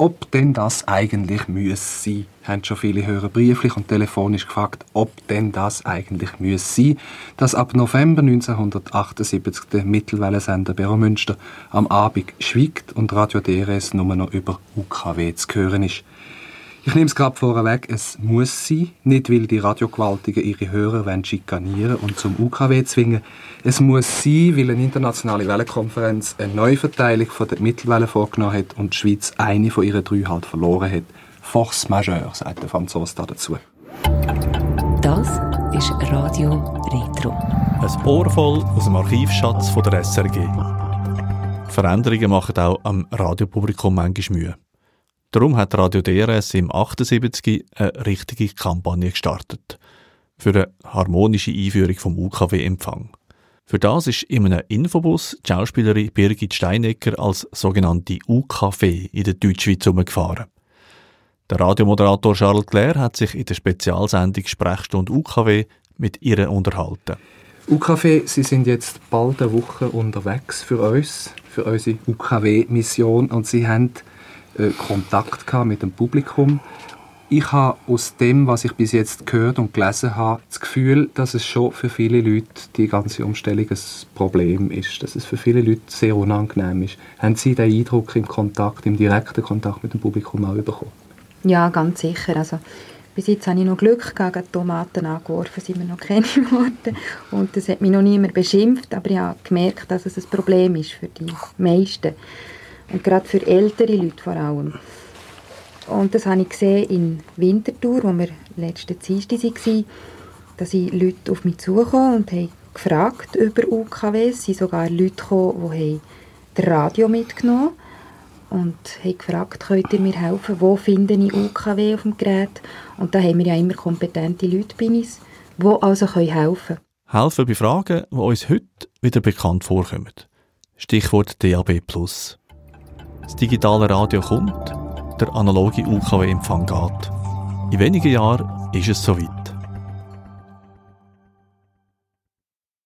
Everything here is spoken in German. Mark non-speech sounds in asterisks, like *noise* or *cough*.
ob denn das eigentlich müsse sein. Haben schon viele Hörer brieflich und telefonisch gefragt, ob denn das eigentlich müsse sein, dass ab November 1978 der Mittelwellensender Beromünster am Abend schwiegt und Radio DRS nur noch über UKW zu hören ist. Ich nehme es gerade vorweg, es muss sein, nicht weil die Radiogewaltigen ihre Hörer wollen schikanieren und zum UKW zwingen. Es muss sein, weil eine internationale Wellenkonferenz eine Neuverteilung von der Mittelwelle vorgenommen hat und die Schweiz eine von ihren drei halt verloren hat. Force majeure, sagt der Franzose dazu. Das ist Radio Retro. Ein Ohr voll aus dem Archivschatz von der SRG. Veränderungen machen auch am Radiopublikum manchmal Mühe. Darum hat Radio DRS im 78 eine richtige Kampagne gestartet. Für eine harmonische Einführung vom UKW-Empfang. Für das ist in einem Infobus die Schauspielerin Birgit Steinecker als sogenannte UKW in der Deutschschweiz umgefahren. Der Radiomoderator Charles Claire hat sich in der Spezialsendung Sprechstunde UKW mit ihr unterhalten. UKW, Sie sind jetzt bald eine Woche unterwegs für uns, für unsere UKW-Mission und Sie haben äh, Kontakt mit dem Publikum. Ich habe aus dem, was ich bis jetzt gehört und gelesen habe, das Gefühl, dass es schon für viele Leute die ganze Umstellung ein Problem ist, dass es für viele Leute sehr unangenehm ist. Haben Sie den Eindruck im Kontakt, im direkten Kontakt mit dem Publikum auch bekommen? Ja, ganz sicher. Also, bis jetzt habe ich noch Glück gehabt, Tomaten angeworfen, sind mir noch keine *laughs* geworden. Und das hat mich noch niemand beschimpft, aber ich habe gemerkt, dass es ein Problem ist für die meisten. Und gerade für ältere Leute vor allem. Und das habe ich gesehen in Winterthur, wo wir letzte Dienstag waren, da sind Leute auf mich zugekommen und haben gefragt über UKWs. Es sind sogar Leute gekommen, die das Radio mitgenommen haben und haben gefragt, könnt ihr mir helfen, wo finde ich UKW auf dem Gerät? Und da haben wir ja immer kompetente Leute bei uns, die also helfen können. Helfen bei Fragen, die uns heute wieder bekannt vorkommen. Stichwort DAB+. Das digitale Radio kommt, der analoge UKW-Empfang geht. In wenigen Jahren ist es soweit.